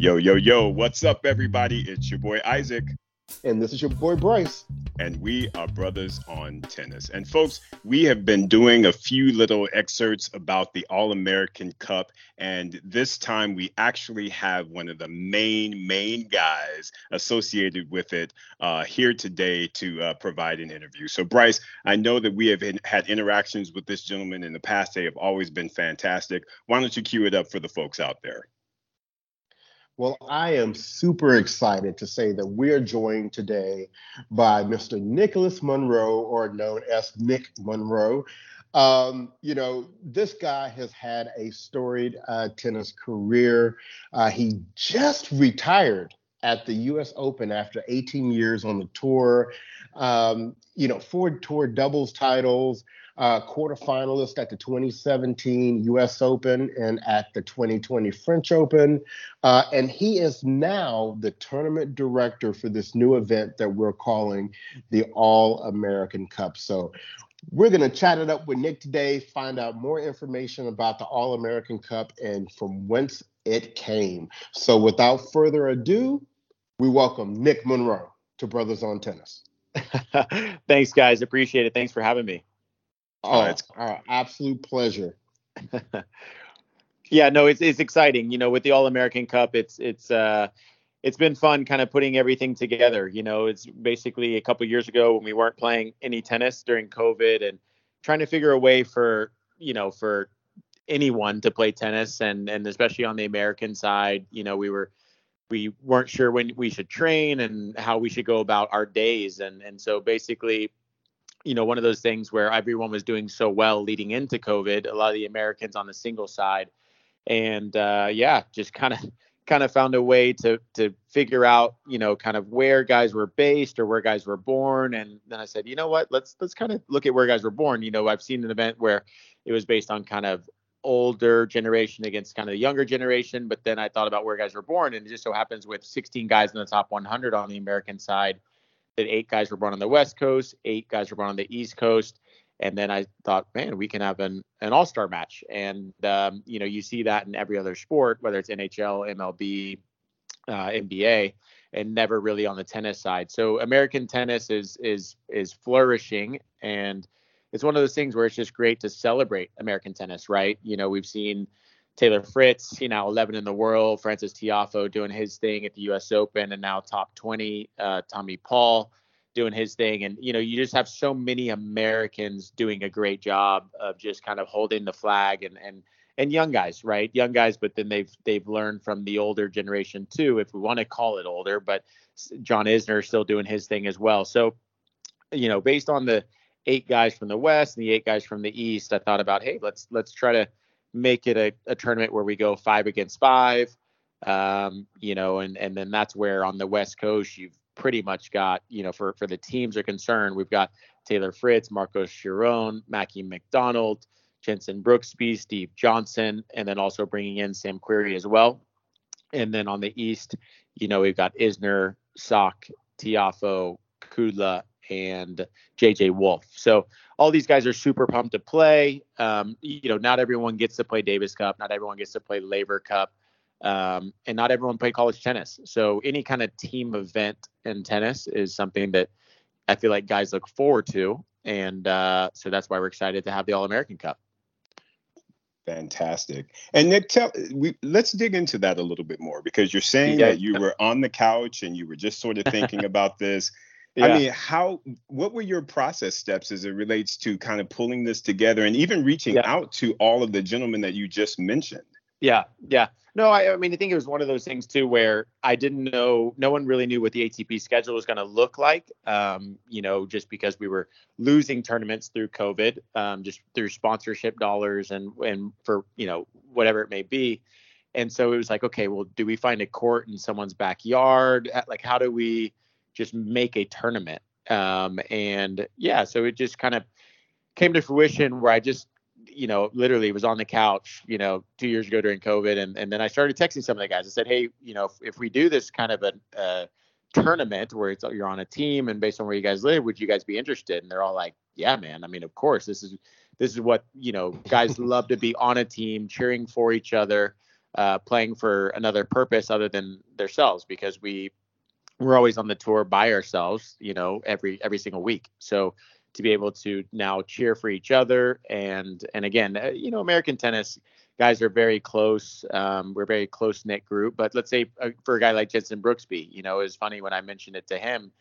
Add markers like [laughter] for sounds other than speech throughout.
Yo, yo, yo, what's up, everybody? It's your boy Isaac. And this is your boy Bryce. And we are brothers on tennis. And folks, we have been doing a few little excerpts about the All American Cup. And this time we actually have one of the main, main guys associated with it uh, here today to uh, provide an interview. So, Bryce, I know that we have had interactions with this gentleman in the past. They have always been fantastic. Why don't you cue it up for the folks out there? Well, I am super excited to say that we are joined today by Mr. Nicholas Monroe, or known as Nick Monroe. Um, you know, this guy has had a storied uh, tennis career. Uh, he just retired at the U.S. Open after 18 years on the tour. Um, you know, four tour doubles titles, uh, quarterfinalist at the 2017 U.S. Open and at the 2020 French Open. Uh, and he is now the tournament director for this new event that we're calling the All American Cup. So we're going to chat it up with Nick today, find out more information about the All American Cup and from whence it came. So without further ado, we welcome Nick Monroe to Brothers on Tennis. [laughs] Thanks, guys. Appreciate it. Thanks for having me. Oh, it's our absolute pleasure. [laughs] yeah, no, it's it's exciting. You know, with the All American Cup, it's it's uh it's been fun kind of putting everything together. You know, it's basically a couple years ago when we weren't playing any tennis during COVID and trying to figure a way for, you know, for anyone to play tennis and and especially on the American side, you know, we were we weren't sure when we should train and how we should go about our days and and so basically you know, one of those things where everyone was doing so well leading into COVID, a lot of the Americans on the single side. And uh, yeah, just kind of [laughs] kind of found a way to to figure out, you know, kind of where guys were based or where guys were born. And then I said, you know what, let's let's kind of look at where guys were born. You know, I've seen an event where it was based on kind of older generation against kind of the younger generation, but then I thought about where guys were born, and it just so happens with 16 guys in the top 100 on the American side that eight guys were born on the West Coast, eight guys were born on the East Coast. And then I thought, man, we can have an, an all star match. And, um, you know, you see that in every other sport, whether it's NHL, MLB, uh, NBA, and never really on the tennis side. So American tennis is is is flourishing, and it's one of those things where it's just great to celebrate American tennis, right? You know, we've seen Taylor Fritz, you know, 11 in the world, Francis Tiafoe doing his thing at the U.S. Open, and now top 20, uh, Tommy Paul doing his thing. And, you know, you just have so many Americans doing a great job of just kind of holding the flag and, and, and young guys, right? Young guys, but then they've they've learned from the older generation too, if we want to call it older. But John Isner still doing his thing as well. So, you know, based on the eight guys from the West and the eight guys from the East, I thought about, hey, let's let's try to make it a, a tournament where we go five against five. Um, you know, and and then that's where on the West Coast you've pretty much got, you know, for for the teams are concerned, we've got Taylor Fritz, Marcos Giron, Mackie McDonald, Jenson Brooksby, Steve Johnson, and then also bringing in Sam Querrey as well. And then on the East, you know, we've got Isner, Sock, Tiafoe, Kudla, and JJ Wolf. So all these guys are super pumped to play. Um, you know, not everyone gets to play Davis Cup, not everyone gets to play Laver Cup, um, and not everyone play college tennis. So any kind of team event in tennis is something that I feel like guys look forward to, and uh, so that's why we're excited to have the All American Cup. Fantastic. And Nick, tell we let's dig into that a little bit more because you're saying yeah. that you were on the couch and you were just sort of thinking [laughs] about this. Yeah. I mean, how what were your process steps as it relates to kind of pulling this together and even reaching yeah. out to all of the gentlemen that you just mentioned? Yeah, yeah. No, I, I, mean, I think it was one of those things too where I didn't know, no one really knew what the ATP schedule was going to look like. Um, you know, just because we were losing tournaments through COVID, um, just through sponsorship dollars and and for you know whatever it may be. And so it was like, okay, well, do we find a court in someone's backyard? Like, how do we just make a tournament. Um, and yeah, so it just kind of came to fruition where I just, you know, literally was on the couch, you know, two years ago during COVID. And, and then I started texting some of the guys. I said, hey, you know, if, if we do this kind of a, tournament where it's you're on a team and based on where you guys live, would you guys be interested? And they're all like, yeah, man. I mean, of course, this is this is what you know guys [laughs] love to be on a team cheering for each other uh, playing for another purpose other than themselves because we we're always on the tour by ourselves, you know, every every single week. So to be able to now cheer for each other and and again, uh, you know, American tennis guys are very close. Um, we're a very close knit group. But let's say uh, for a guy like Jenson Brooksby, you know, it's funny when I mentioned it to him.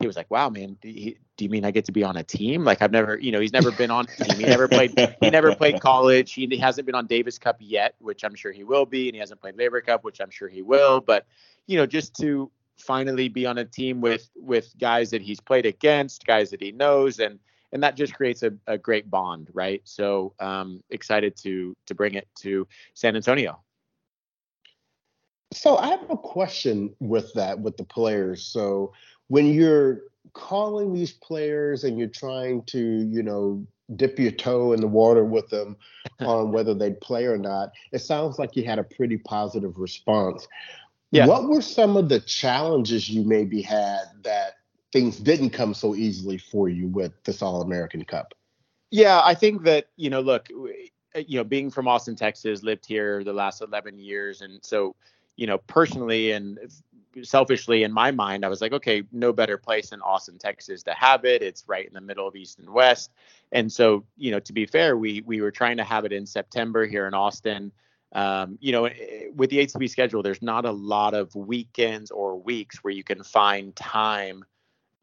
He was like, "Wow, man, do you, do you mean I get to be on a team? Like I've never, you know, he's never been on a team. He never played. He never played [laughs] college. He hasn't been on Davis Cup yet, which I'm sure he will be, and he hasn't played Laver Cup, which I'm sure he will. But you know, just to finally be on a team with with guys that he's played against, guys that he knows, and and that just creates a, a great bond, right? So um, excited to to bring it to San Antonio. So I have a question with that with the players. So when you're calling these players and you're trying to, you know, dip your toe in the water with them [laughs] on whether they'd play or not, it sounds like you had a pretty positive response. Yeah. What were some of the challenges you maybe had that things didn't come so easily for you with this All American Cup? Yeah, I think that, you know, look, eh, you know, being from Austin, Texas, lived here the last 11 years. And so, you know, personally and selfishly in my mind, I was like, okay, no better place than Austin, Texas to have it. It's right in the middle of East and West. And so, you know, to be fair, we we were trying to have it in September here in Austin. Um, you know, with the ATP schedule, there's not a lot of weekends or weeks where you can find time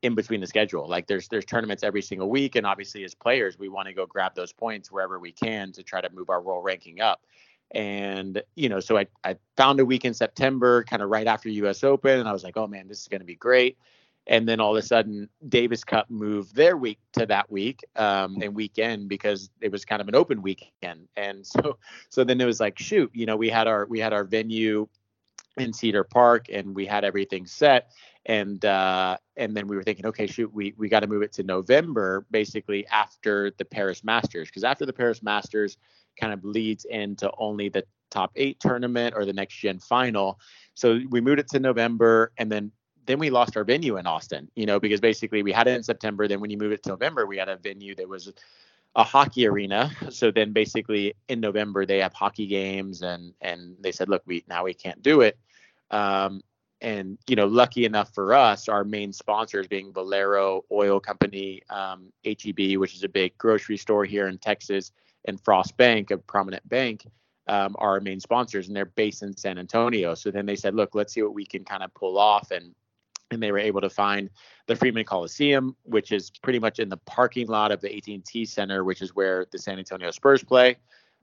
in between the schedule. Like there's there's tournaments every single week, and obviously as players, we want to go grab those points wherever we can to try to move our world ranking up. And you know, so I I found a week in September, kind of right after U.S. Open, and I was like, oh man, this is going to be great. And then all of a sudden, Davis Cup moved their week to that week um, and weekend because it was kind of an open weekend. And [laughs] so so then it was like, shoot, you know, we had our we had our venue in Cedar Park and we had everything set and uh, and then we were thinking, okay, shoot, we we got to move it to November, basically after the Paris Masters, because after the Paris Masters kind of leads into only the top eight tournament or the next gen final. So we moved it to November, and then then we lost our venue in Austin, you know, because basically we had it in September. Then when you move it to November, we had a venue that was a hockey arena. So then basically in November they have hockey games, and and they said, look, we now we can't do it. Um, and you know, lucky enough for us, our main sponsors being Valero Oil Company, um, HEB, which is a big grocery store here in Texas, and Frost Bank, a prominent bank, um, are our main sponsors, and they're based in San Antonio. So then they said, look, let's see what we can kind of pull off, and and they were able to find the Freeman Coliseum, which is pretty much in the parking lot of the AT&T Center, which is where the San Antonio Spurs play.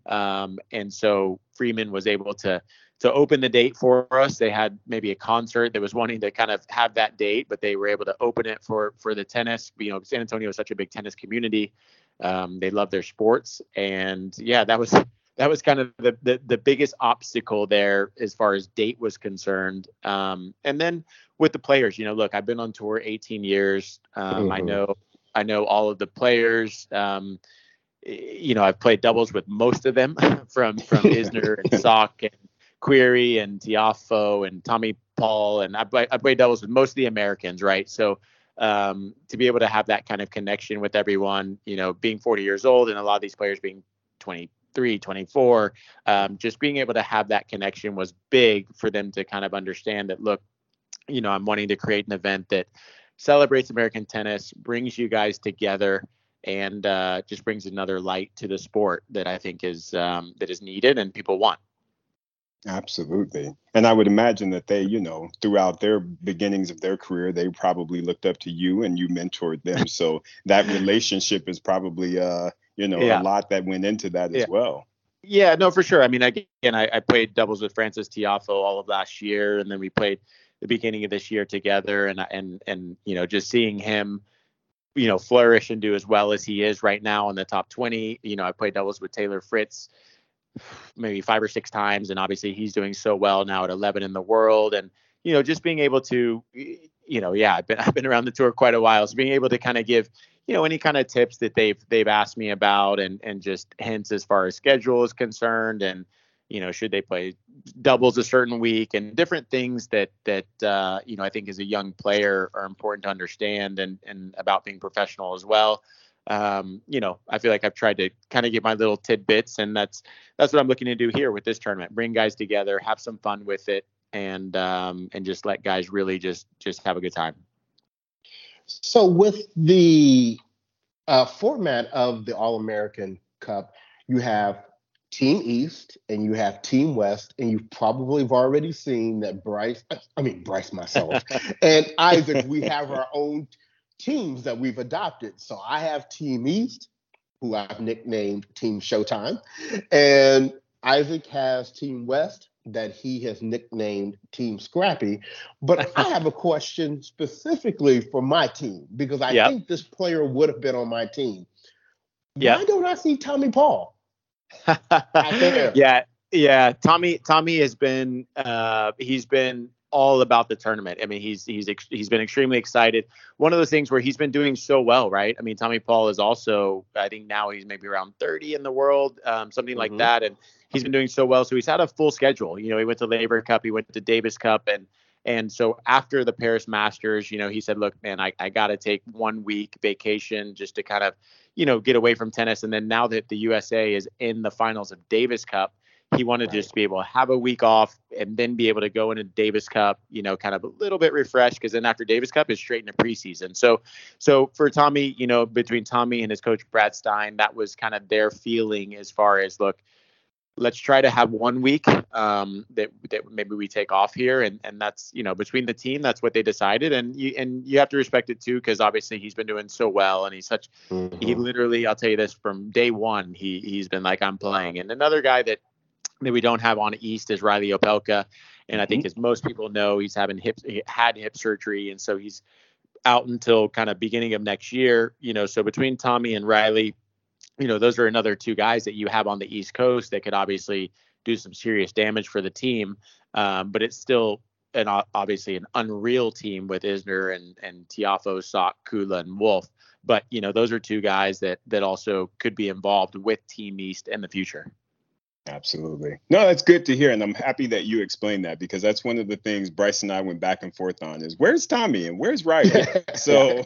Um, and so Freeman was able to to open the date for us. They had maybe a concert that was wanting to kind of have that date, but they were able to open it for for the tennis. You know, San Antonio is such a big tennis community. Um, they love their sports, and yeah, that was that was kind of the, the, the biggest obstacle there as far as date was concerned. Um, and then with the players, you know, look, I've been on tour 18 years. Um, mm-hmm. I know I know all of the players. Um, you know, I've played doubles with most of them [laughs] from from Isner and [laughs] Sock and Querrey and Tiafoe and Tommy Paul, and I play, I play doubles with most of the Americans, right? So um, to be able to have that kind of connection with everyone, you know, being 40 years old and a lot of these players being 23, 24, um, just being able to have that connection was big for them to kind of understand that, look, you know, I'm wanting to create an event that celebrates American tennis, brings you guys together, and uh, just brings another light to the sport that I think is um, that is needed and people want. Absolutely. And I would imagine that they, you know, throughout their beginnings of their career, they probably looked up to you and you mentored them. [laughs] So that relationship is probably, uh, you know, yeah. a lot that went into that yeah. as well. Yeah, no, for sure. I mean, again, I, I played doubles with Francis Tiafoe all of last year, and then we played the beginning of this year together, and and and you know, just seeing him, you know, flourish and do as well as he is right now in the top 20. You know, I played doubles with Taylor Fritz maybe five or six times, and obviously he's doing so well now at 11 in the world, and you know just being able to, you know, yeah, I've been I've been around the tour quite a while, so being able to kind of give you know any kind of tips that they've they've asked me about, and and just hints as far as schedule is concerned, and you know should they play doubles a certain week and different things that that uh, you know I think as a young player are important to understand and and about being professional as well. um, you know, I feel like I've tried to kind of get my little tidbits, and that's that's what I'm looking to do here with this tournament. Bring guys together, have some fun with it, and um, and just let guys really just just have a good time. So with the uh, format of the All American Cup, you have Team East and you have Team West, and you've probably have already seen that Bryce, I mean Bryce myself, [laughs] and Isaac, we have our own teams that we've adopted. So I have Team East, who I've nicknamed Team Showtime, and Isaac has Team West that he has nicknamed Team Scrappy. But [laughs] I have a question specifically for my team because I yep. think this player would have been on my team. Yep. Why don't I see Tommy Paul? [laughs] yeah, yeah. Tommy Tommy has been uh, he's been all about the tournament. I mean, he's he's he's been extremely excited. One of those things where he's been doing so well, right? I mean, Tommy Paul is also, I think now he's maybe around 30 in the world, um, something mm-hmm. like that, and he's been doing so well. So he's had a full schedule. You know, he went to Laver Cup, he went to Davis Cup, and and so after the Paris Masters, you know, he said, look, man, I, I got to take one week vacation just to kind of, you know, get away from tennis. And then now that the USA is in the finals of Davis Cup, he wanted right. to just be able to have a week off and then be able to go into Davis Cup, you know, kind of a little bit refreshed because then after Davis Cup is straight into preseason. So, so for Tommy, you know, between Tommy and his coach Brad Stine, that was kind of their feeling as far as look, let's try to have one week um, that that maybe we take off here, and and that's you know between the team, that's what they decided, and you and you have to respect it too because obviously he's been doing so well, and he's such mm-hmm. he literally I'll tell you this from day one he he's been like I'm playing, and another guy that that we don't have on East is Reilly Opelka. And I think, mm-hmm. as most people know, he's having hip had hip surgery, and so he's out until kind of beginning of next year. You know, so between Tommy and Reilly, you know, those are another two guys that you have on the East Coast that could obviously do some serious damage for the team. Um, but it's still an obviously an unreal team with Isner and and Tiafoe, Sock, Kudla, and Wolf. But you know, those are two guys that that also could be involved with Team East in the future. Absolutely. No, that's good to hear. And I'm happy that you explained that because that's one of the things Bryce and I went back and forth on is where's Tommy and where's Reilly? [laughs] so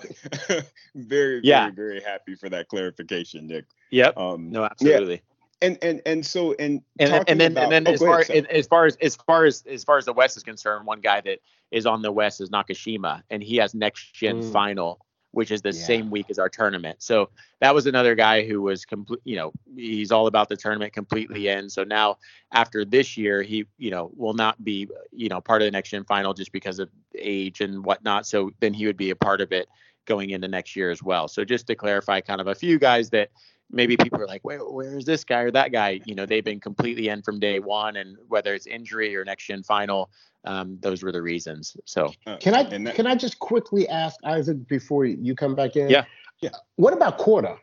[laughs] very, yeah. very, very happy for that clarification, Nick. Yep. Um, no, absolutely. Yeah. And and and so and and, and then about, and then oh, as far ahead, as far as as far as as far as the West is concerned, one guy that is on the West is Nakashima, and he has next gen mm. final which is the yeah. same week as our tournament. So that was another guy who was complete, you know, he's all about the tournament completely in. So now after this year, he, you know, will not be, you know, part of the next gen final just because of age and whatnot. So then he would be a part of it going into next year as well. So just to clarify kind of a few guys that maybe people are like, where, where is this guy or that guy? You know, they've been completely in from day one, and whether it's injury or next gen final, um, those were the reasons. So uh, can I that, can I just quickly ask Isaac before you come back in? Yeah, yeah. What about Korda?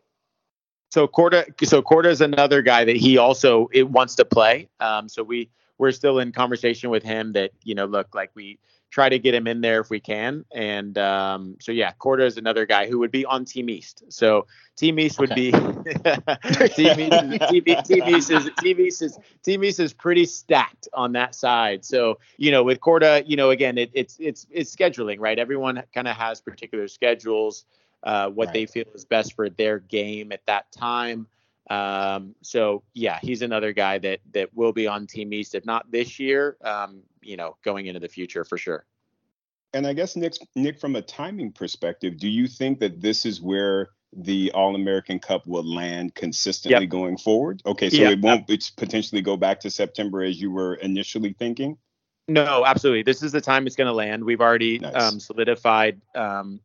So Korda, so Korda is another guy that he also it wants to play. Um, so we we're still in conversation with him that you know look like we try to get him in there if we can. And um, so yeah, Korda is another guy who would be on Team East. So Team East would okay. be [laughs] Team, East, Team, Team East is Team East is Team East is pretty stacked on that side. So you know with Korda, you know again it, it's it's it's scheduling right. Everyone kind of has particular schedules. Uh, what right. they feel is best for their game at that time. Um, so yeah, he's another guy that that will be on Team East, if not this year, um, you know, going into the future for sure. And I guess Nick, Nick, from a timing perspective, do you think that this is where the All American Cup will land consistently yep. going forward? Okay, so yep. it won't it's potentially go back to September as you were initially thinking. No, absolutely. This is the time it's going to land. We've already nice. um, solidified um,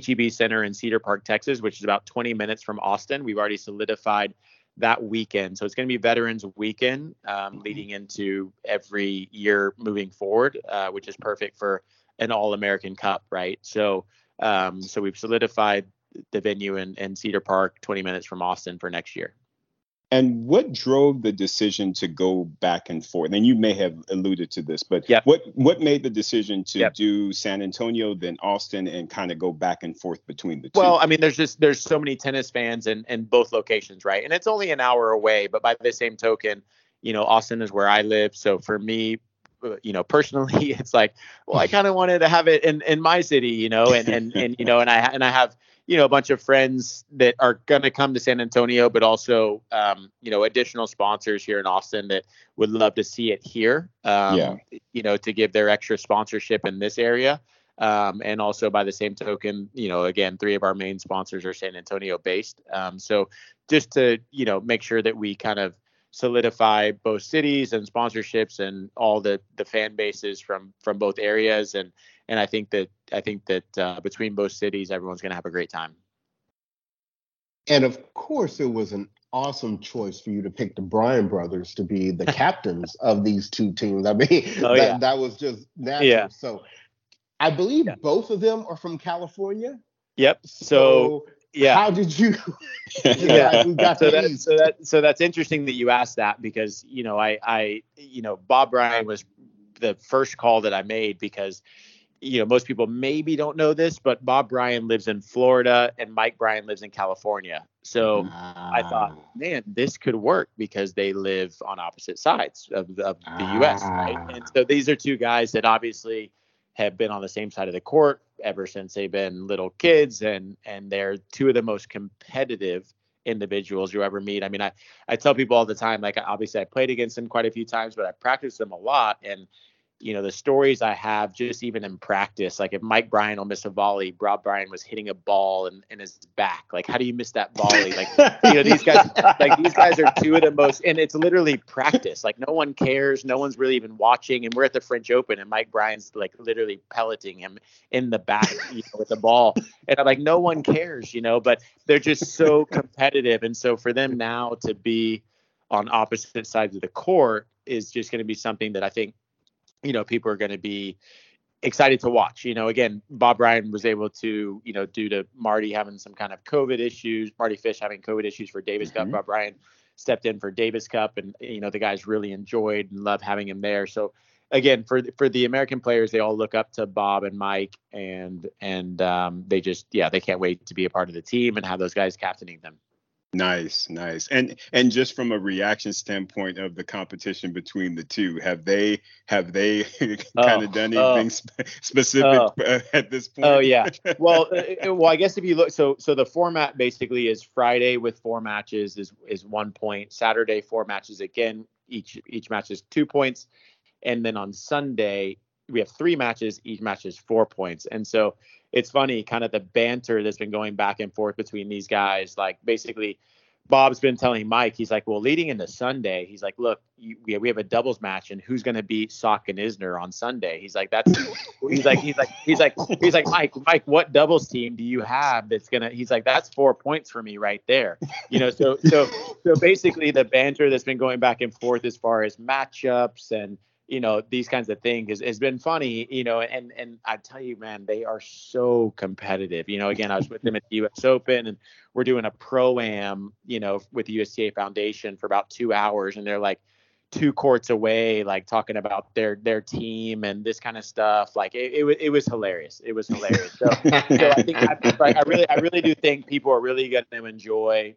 HEB Center in Cedar Park, Texas, which is about 20 minutes from Austin. We've already solidified that weekend. So it's going to be Veterans Weekend um, mm-hmm. leading into every year moving forward, uh, which is perfect for an All American Cup, right? So, um, so we've solidified the venue in, in Cedar Park, 20 minutes from Austin for next year. And what drove the decision to go back and forth? And you may have alluded to this, but yep. what what made the decision to yep. do San Antonio, then Austin, and kind of go back and forth between the two? Well, I mean, there's just there's so many tennis fans in, in both locations, right? And it's only an hour away, but by the same token, you know, Austin is where I live. So for me, uh, you know, personally, [laughs] it's like, well, I [laughs] kind of wanted to have it in, in my city, you know, and, and, and, you know, and I, and I have, you know, a bunch of friends that are going to come to San Antonio, but also, um, you know, additional sponsors here in Austin that would love to see it here. Um, Yeah. You know, to give their extra sponsorship in this area. Um, and also by the same token, you know, again, three of our main sponsors are San Antonio based. Um, so just to, you know, make sure that we kind of solidify both cities and sponsorships and all the the fan bases from from both areas and and I think that I think that uh, between both cities, everyone's going to have a great time. And of course, it was an awesome choice for you to pick the Bryan brothers to be the [laughs] captains of these two teams. I mean, Oh, that, yeah. that was just natural. Yeah. So I believe Yeah. both of them are from California. Yep. So yeah. how did you? [laughs] Yeah. we got so to that, so that so that's interesting that you asked that because you know I I you know Bob Bryan was the first call that I made because you know most people maybe don't know this but Bob Bryan lives in Florida and Mike Bryan lives in California so I thought Ah. man this could work because they live on opposite sides of, of the US right Ah. and so these are two guys that obviously have been on the same side of the court ever since they've been little kids and and they're two of the most competitive individuals you ever meet. I mean, I, I tell people all the time, like obviously I played against them quite a few times, but I practiced them a lot. And, you know, the stories I have just even in practice, like if Mike Bryan will miss a volley, Bob Bryan was hitting a ball in, in his back. Like, how do you miss that volley? Like, you know, these guys like these guys are two of the most and it's literally practice. Like no one cares, no one's really even watching. And we're at the French Open and Mike Bryan's like literally pelleting him in the back, you know, with the ball. And I'm like, no one cares, you know, but they're just so competitive. And so for them now to be on opposite sides of the court is just going to be something that I think, you know, people are going to be excited to watch. You know, again, Bob Bryan was able to, you know, due to Mardy having some kind of COVID issues, Mardy Fish having COVID issues for Davis Cup, Mhm. Bob Bryan stepped in for Davis Cup, and you know the guys really enjoyed and love having him there. So again, for for the American players, they all look up to Bob and Mike, and and um, they just yeah they can't wait to be a part of the team and have those guys captaining them. Nice, nice. And and just from a reaction standpoint of the competition between the two, have they have they kind [laughs] Oh, of done oh, anything spe- specific oh. [laughs] at this oh, point? Oh yeah. Well, [laughs] well, I guess if you look, so so the format basically is Friday with four matches is is one point. Saturday four matches again. Each each match is two points, and then on Sunday we have three matches. Each match is four points. And so it's funny, kind of the banter that's been going back and forth between these guys. Like basically, Bob's been telling Mike, he's like, well, leading into Sunday, he's like, look, you, we we have a doubles match, and who's going to beat Sock and Isner on Sunday? He's like, that's, [laughs] he's like, he's like, he's like, he's like, Mike, Mike, what doubles team do you have that's gonna? He's like, that's four points for me right there. You know, so so so basically the banter that's been going back and forth as far as matchups and you know these kinds of things has, has been funny you know and and i tell you man they are so competitive. You know again i was with them at the us open and we're doing a pro am you know with the usta foundation for about two hours and they're like two courts away like talking about their their team and this kind of stuff. Like it, it, it was hilarious. It was hilarious. So, so i think I, I really i really do think people are really going to enjoy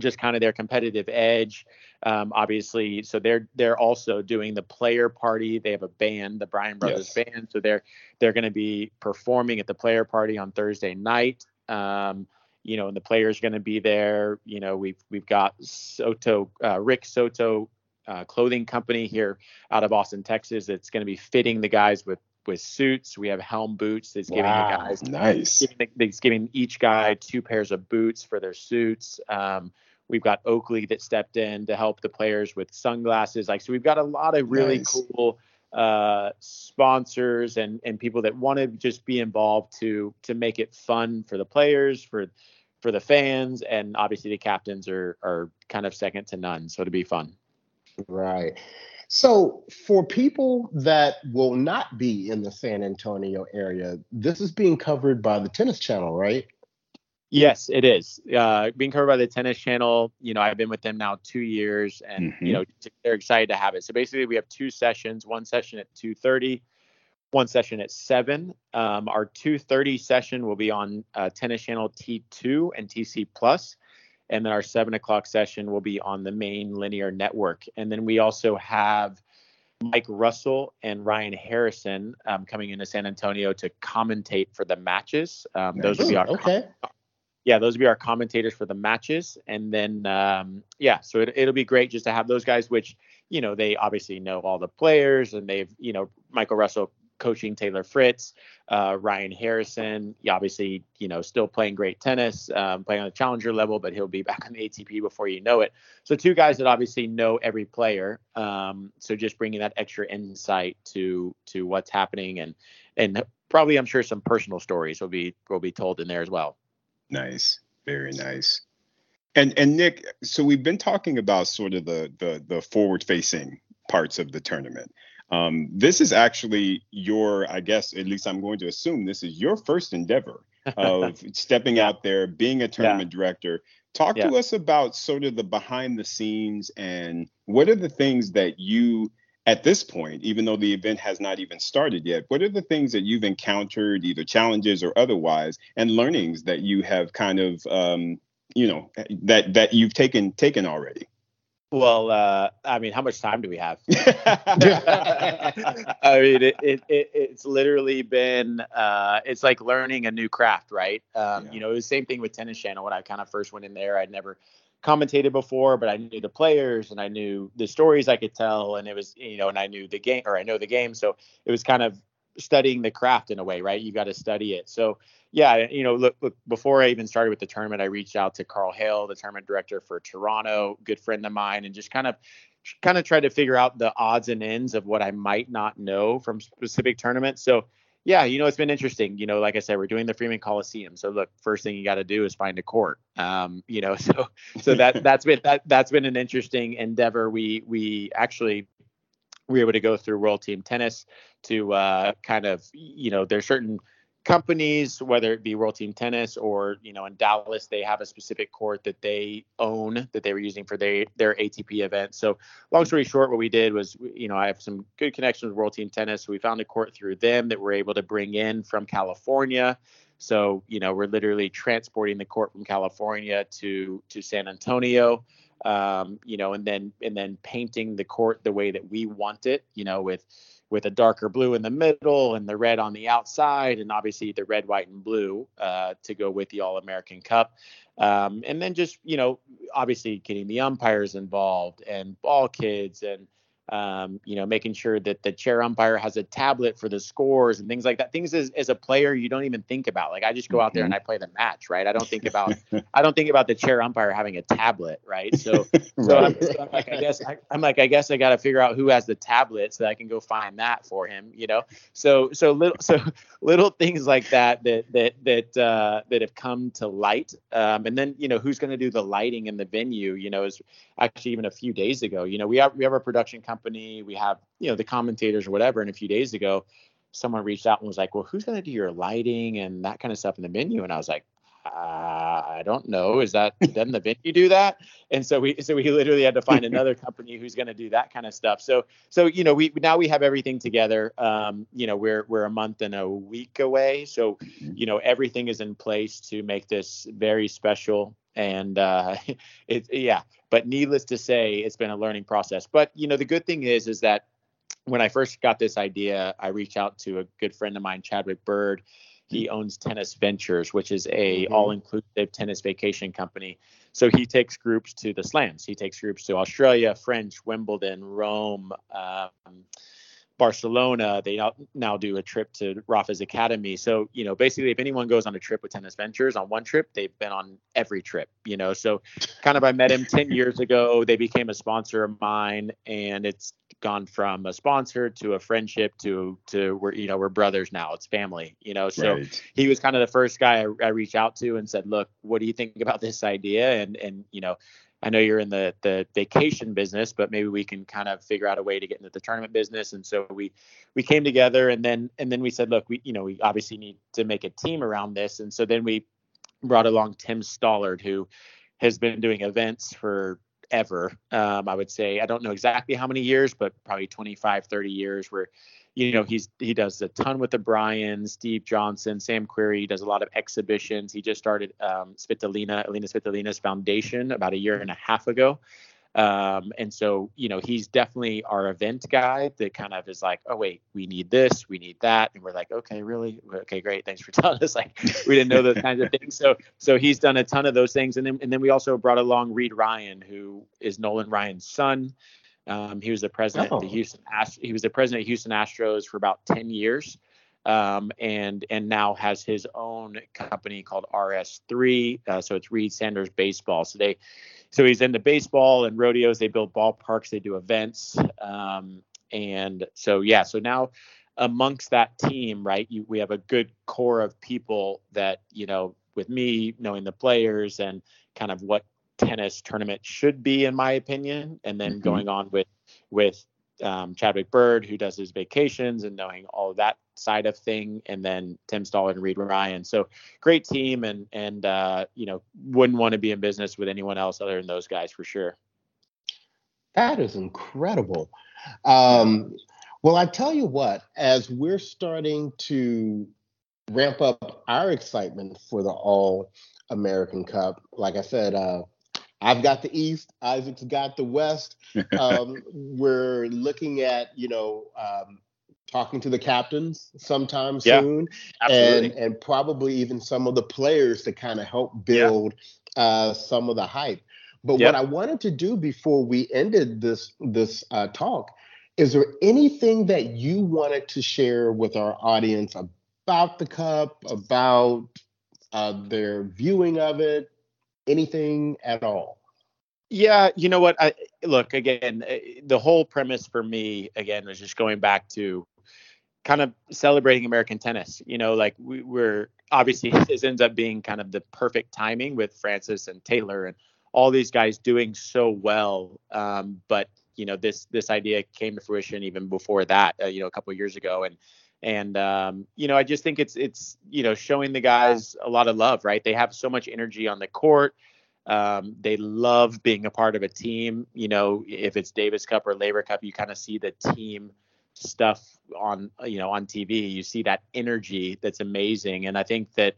just kind of their competitive edge. Um, obviously, so they're they're also doing the player party. They have a band, the Bryan Brothers Yes. band. So they're they're going to be performing at the player party on Thursday night. Um, you know, and the players going to be there. You know, we've we've got Soto, uh, Rick Soto uh, clothing company here out of Austin, Texas. That's going to be fitting the guys with with suits. We have Helm boots that's giving Wow. the guys nice. giving, giving each guy two pairs of boots for their suits. Um, we've got Oakley that stepped in to help the players with sunglasses. Like so, we've got a lot of really Nice. cool uh, sponsors and and people that want to just be involved to to make it fun for the players for for the fans and obviously the captains are are kind of second to none. So to be fun. Right. So, for people that will not be in the San Antonio area, this is being covered by the Tennis Channel, right? Yes, it is. Uh, being covered by the Tennis Channel, you know, I've been with them now two years, and Mhm. you know, they're excited to have it. So basically, we have two sessions. One session at 2:30, one session at seven. Um, our 2:30 session will be on uh, Tennis Channel T2 and TC Plus, and then our seven o'clock session will be on the main linear network. And then we also have Mike Russell and Ryan Harrison um, coming into San Antonio to commentate for the matches. Um, those will be our okay. yeah, those will be our commentators for the matches. And then, um, yeah, so it, it'll be great just to have those guys, which, you know, they obviously know all the players and they've, you know, Michael Russell coaching Taylor Fritz, uh, Ryan Harrison, he obviously, you know, still playing great tennis, um, playing on the challenger level, but he'll be back on the ATP before you know it. So two guys that obviously know every player. Um, so just bringing that extra insight to to what's happening and and probably I'm sure some personal stories will be will be told in there as well. Nice. Very nice. And and Nick, so we've been talking about sort of the the the forward facing parts of the tournament. Um, this is actually your, I guess, at least I'm going to assume this is your first endeavor of [laughs] stepping out there, being a tournament yeah. director. Talk yeah. to us about sort of the behind the scenes and what are the things that you at this point, even though the event has not even started yet, what are the things that you've encountered, either challenges or otherwise, and learnings that you have kind of, um, you know, that that you've taken taken already? Well, uh, I mean, how much time do we have? [laughs] I mean, it, it, it, it's literally been, uh, it's like learning a new craft, right? Um, yeah. You know, it was the same thing with Tennis Channel when I kind of first went in there. I'd never commentated before, but I knew the players and I knew the stories I could tell, and it was you know, and I knew the game or I know the game, so it was kind of studying the craft in a way, right? You got to study it. So yeah, you know, look, look, before I even started with the tournament, I reached out to Karl Hale, the tournament director for Toronto, good friend of mine, and just kind of kind of tried to figure out the odds and ends of what I might not know from specific tournaments. So yeah, you know, it's been interesting. You know, like I said, we're doing the Freeman Coliseum. So look, first thing you got to do is find a court. Um, you know, [laughs] so so that [laughs] that's been that that's been an interesting endeavor. We we actually we were able to go through World Team Tennis to uh, kind of you know there's certain companies, whether it be World Team Tennis or you know in Dallas, they have a specific court that they own that they were using for their their ATP event. So long story short, what we did was you know I have some good connections with World Team Tennis. So we found a court through them that we're able to bring in from California. So you know we're literally transporting the court from California to to San Antonio. Um, you know, and then and then painting the court the way that we want it. You know, with with a darker blue in the middle and the red on the outside, and obviously the red, white, and blue uh, to go with the All American Cup. Um, and then just, you know, obviously getting the umpires involved and ball kids and um, you know, making sure that the chair umpire has a tablet for the scores and things like that. Things as, as a player you don't even think about. Like I just go out there and mm-hmm. I play the match, right? I don't think about [laughs] I don't think about the chair umpire having a tablet, right? So, [laughs] so, I'm, so I'm, like I guess I, am like I guess I got to figure out who has the tablet so that I can go find that for him, you know. So so little [laughs] so little things like that that that that uh, that have come to light. Um, and then you know who's going to do the lighting in the venue, you know, is actually even a few days ago. You know, we have we have a production company company. We have, you know, the commentators or whatever. And a few days ago, someone reached out and was like, well, who's going to do your lighting and that kind of stuff in the menu? And I was like, uh, I don't know. Is that [laughs] doesn't the venue do that? And so we so we literally had to find [laughs] another company who's going to do that kind of stuff. So so you know we now we have everything together. Um, you know we're we're a month and a week away. So mm-hmm. you know everything is in place to make this very special and uh, [laughs] it yeah. But needless to say, it's been a learning process. But you know, the good thing is is that when I first got this idea, I reached out to a good friend of mine, Chadwick Bird. He owns Tennis Ventures, which is a mm-hmm. all-inclusive tennis vacation company. So he takes groups to the slams. He takes groups to Australia, French, Wimbledon, Rome. Um, Barcelona, they now, now do a trip to Rafa's Academy. So, you know, basically, if anyone goes on a trip with Tennis Ventures on one trip, they've been on every trip, you know. So, kind of, I met him 10 years ago. They became a sponsor of mine, and it's gone from a sponsor to a friendship to, to we're, you know, we're brothers now. It's family, you know. So, right. he was kind of the first guy I, I reached out to and said, look, what do you think about this idea? And, and, you know, I know you're in the the vacation business, but maybe we can kind of figure out a way to get into the tournament business. And so we we came together, and then and then we said, look, we you know we obviously need to make a team around this. And so then we brought along Tim Stollard, who has been doing events for ever. Um, I would say I don't know exactly how many years, but probably 25, 30 years. Where you know he's he does a ton with the Bryans, Steve Johnson, Sam Querrey. He does a lot of exhibitions. He just started um, Svitolina, Alina Svitolina's foundation about a year and a half ago. Um, and so, you know, he's definitely our event guy that kind of is like, oh wait, we need this, we need that, and we're like, okay, really, okay, great, thanks for [laughs] telling us. Like, we didn't know those kinds of things. So, so he's done a ton of those things, and then and then we also brought along Reid Ryan, who is Nolan Ryan's son. Um, he was the president oh. of the oh. Houston Ast- he was the president of Houston Astros for about 10 years. Um, and and now has his own company called RS3. Uh, so it's Reed Sanders Baseball. So they so he's into baseball and rodeos. They build ballparks, they do events, um, and so yeah. So now amongst that team, right, you, we have a good core of people that you know, with me knowing the players and kind of what tennis tournament should be, in my opinion, and then mm-hmm. going on with with um, Chadwick Bird, who does his vacations and knowing all of that side of thing, and then Tim Stallard and Reid Ryan. So great team, and and uh, you know wouldn't want to be in business with anyone else other than those guys for sure. That is incredible. Um, well, I tell you what, as we're starting to ramp up our excitement for the All American Cup, like I said, uh, I've got the East, Isaac's got the West. [laughs] Um, we're looking at, you know, um, talking to the captains sometime yeah, soon, absolutely. and and probably even some of the players to kind of help build yeah. uh, some of the hype. But yep. what I wanted to do before we ended this this uh, talk is there anything that you wanted to share with our audience about the cup, about uh, their viewing of it, anything at all? Yeah, you know what? I look again. Eh, the whole premise for me again was just going back to kind of celebrating American tennis. You know, like we, we're obviously [laughs] this ends up being kind of the perfect timing with Francis and Taylor and all these guys doing so well. Um, but you know, this this idea came to fruition even before that. Uh, you know, a couple years ago, and and um, you know, I just think it's it's you know showing the guys a lot of love. Right? They have so much energy on the court. Um, they love being a part of a team. You know, if it's Davis Cup or Laver Cup, you kind of see the team stuff on you know on TV. You see that energy that's amazing, and I think that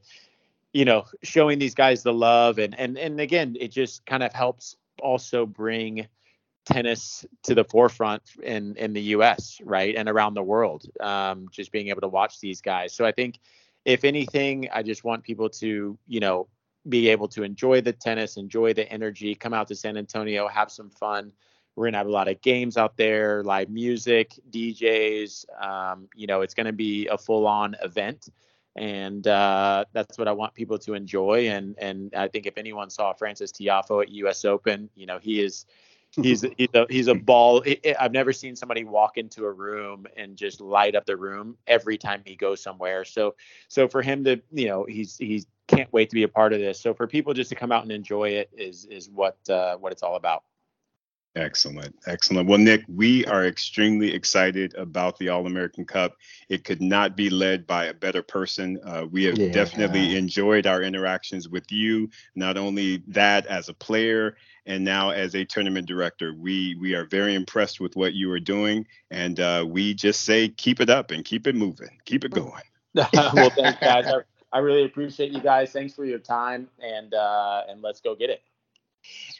you know showing these guys the love and and and again, it just kind of helps also bring tennis to the forefront in in the U.S. right and around the world. Um, just being able to watch these guys. So I think if anything, I just want people to you know be able to enjoy the tennis, enjoy the energy, come out to San Antonio, have some fun. We're gonna have a lot of games out there, live music, DJs. Um, you know, it's gonna be a full-on event, and uh, that's what I want people to enjoy. And and I think if anyone saw Francis Tiafoe at U.S. Open, you know, he is he's [laughs] he's a he's a ball. I've never seen somebody walk into a room and just light up the room every time he goes somewhere. So so for him to you know he's he's can't wait to be a part of this. So for people just to come out and enjoy it is is what uh, what it's all about. Excellent, excellent. Well, Nick, we are extremely excited about the All American Cup. It could not be led by a better person. Uh, we have yeah. definitely enjoyed our interactions with you. Not only that, as a player, and now as a tournament director, we we are very impressed with what you are doing, and uh, we just say keep it up and keep it moving, keep it going. [laughs] [laughs] well, thanks, guys. I really appreciate you guys. Thanks for your time, and uh, and let's go get it.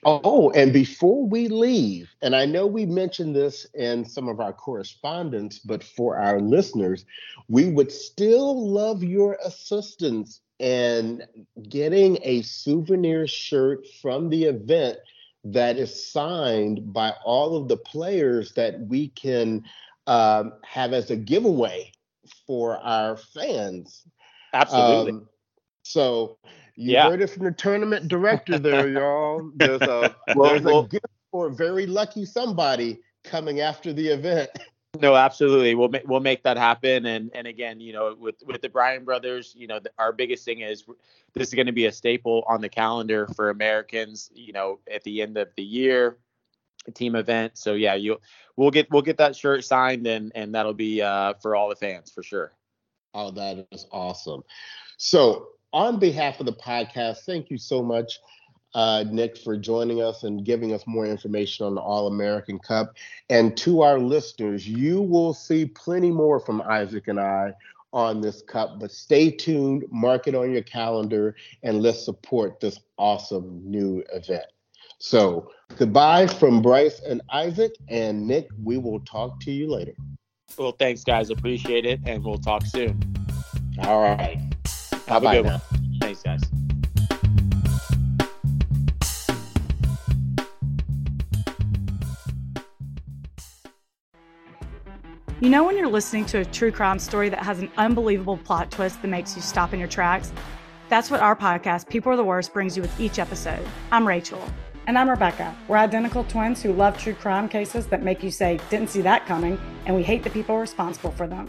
Oh, and before we leave, and I know we mentioned this in some of our correspondence, but for our listeners, we would still love your assistance in getting a souvenir shirt from the event that is signed by all of the players that we can um, have as a giveaway for our fans. Absolutely. Um, so you yeah. heard it from the tournament director there, [laughs] y'all. There's a well, there's well, a gift for a very lucky somebody coming after the event. [laughs] No, absolutely. We'll make we'll make that happen. And and again, you know, with with the Bryan brothers, you know, the, our biggest thing is this is going to be a staple on the calendar for Americans. You know, at the end of the year, team event. So yeah, you we'll get we'll get that shirt signed and and that'll be uh, for all the fans for sure. Oh, that is awesome. So, on behalf of the podcast, thank you so much, uh, Nick, for joining us and giving us more information on the All American Cup. And to our listeners, you will see plenty more from Isaac and I on this cup, but stay tuned, mark it on your calendar, and let's support this awesome new event. So goodbye from Bryce and Isaac and Nick. We will talk to you later. Well, thanks, guys. Appreciate it, and we'll talk soon. All right. Have Bye-bye a good now. one. Thanks, guys. You know, when you're listening to a true crime story that has an unbelievable plot twist that makes you stop in your tracks? That's what our podcast, People Are the Worst, brings you with each episode. I'm Rachel. And I'm Rebecca. We're identical twins who love true crime cases that make you say, didn't see that coming, and we hate the people responsible for them.